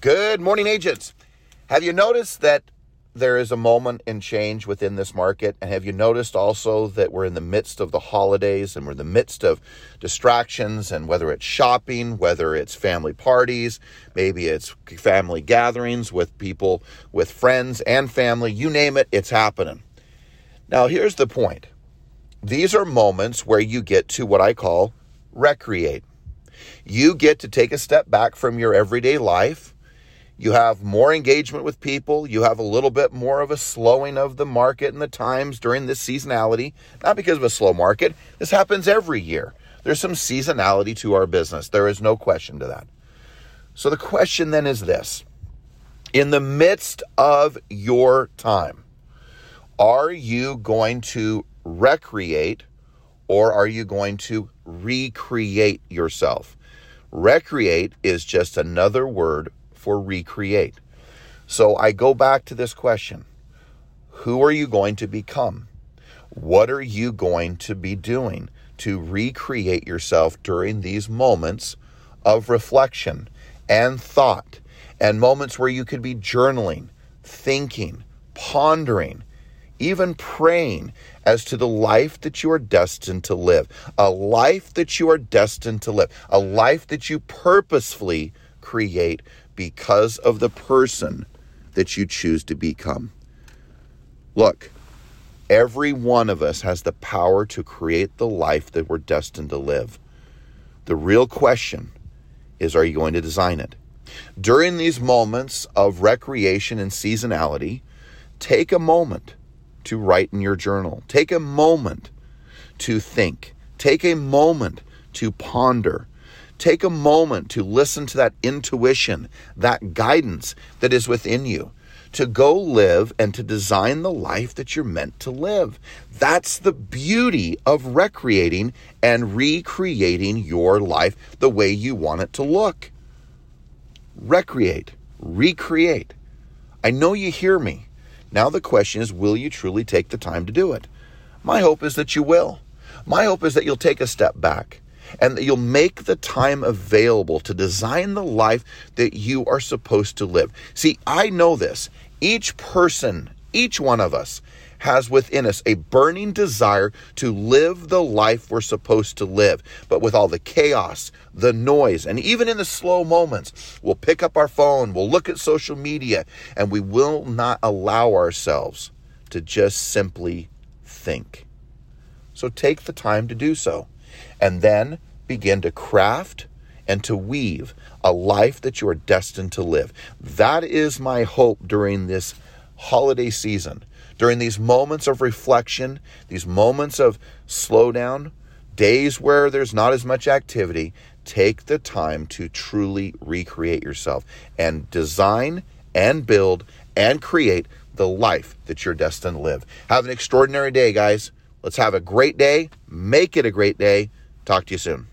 Good morning, agents. Have you noticed that there is a moment in change within this market? And have you noticed also that we're in the midst of the holidays and we're in the midst of distractions and whether it's shopping, whether it's family parties, maybe it's family gatherings with people, with friends and family, you name it, it's happening. Now, here's the point these are moments where you get to what I call recreate. You get to take a step back from your everyday life you have more engagement with people. You have a little bit more of a slowing of the market and the times during this seasonality. Not because of a slow market. This happens every year. There's some seasonality to our business. There is no question to that. So the question then is this In the midst of your time, are you going to recreate or are you going to recreate yourself? Recreate is just another word for recreate. So I go back to this question Who are you going to become? What are you going to be doing to recreate yourself during these moments of reflection and thought and moments where you could be journaling, thinking, pondering, even praying as to the life that you are destined to live, a life that you are destined to live, a life that you purposefully create because of the person that you choose to become. Look, every one of us has the power to create the life that we're destined to live. The real question is are you going to design it? During these moments of recreation and seasonality, take a moment to write in your journal. Take a moment to think. Take a moment to ponder. Take a moment to listen to that intuition, that guidance that is within you, to go live and to design the life that you're meant to live. That's the beauty of recreating and recreating your life the way you want it to look. Recreate, recreate. I know you hear me. Now the question is will you truly take the time to do it? My hope is that you will. My hope is that you'll take a step back and that you'll make the time available to design the life that you are supposed to live. See, I know this. Each person, each one of us, has within us a burning desire to live the life we're supposed to live. But with all the chaos, the noise, and even in the slow moments, we'll pick up our phone, we'll look at social media, and we will not allow ourselves to just simply think. So take the time to do so and then begin to craft and to weave a life that you are destined to live. That is my hope during this holiday season, during these moments of reflection, these moments of slowdown, days where there's not as much activity. Take the time to truly recreate yourself and design and build and create the life that you're destined to live. Have an extraordinary day, guys. Let's have a great day. Make it a great day. Talk to you soon.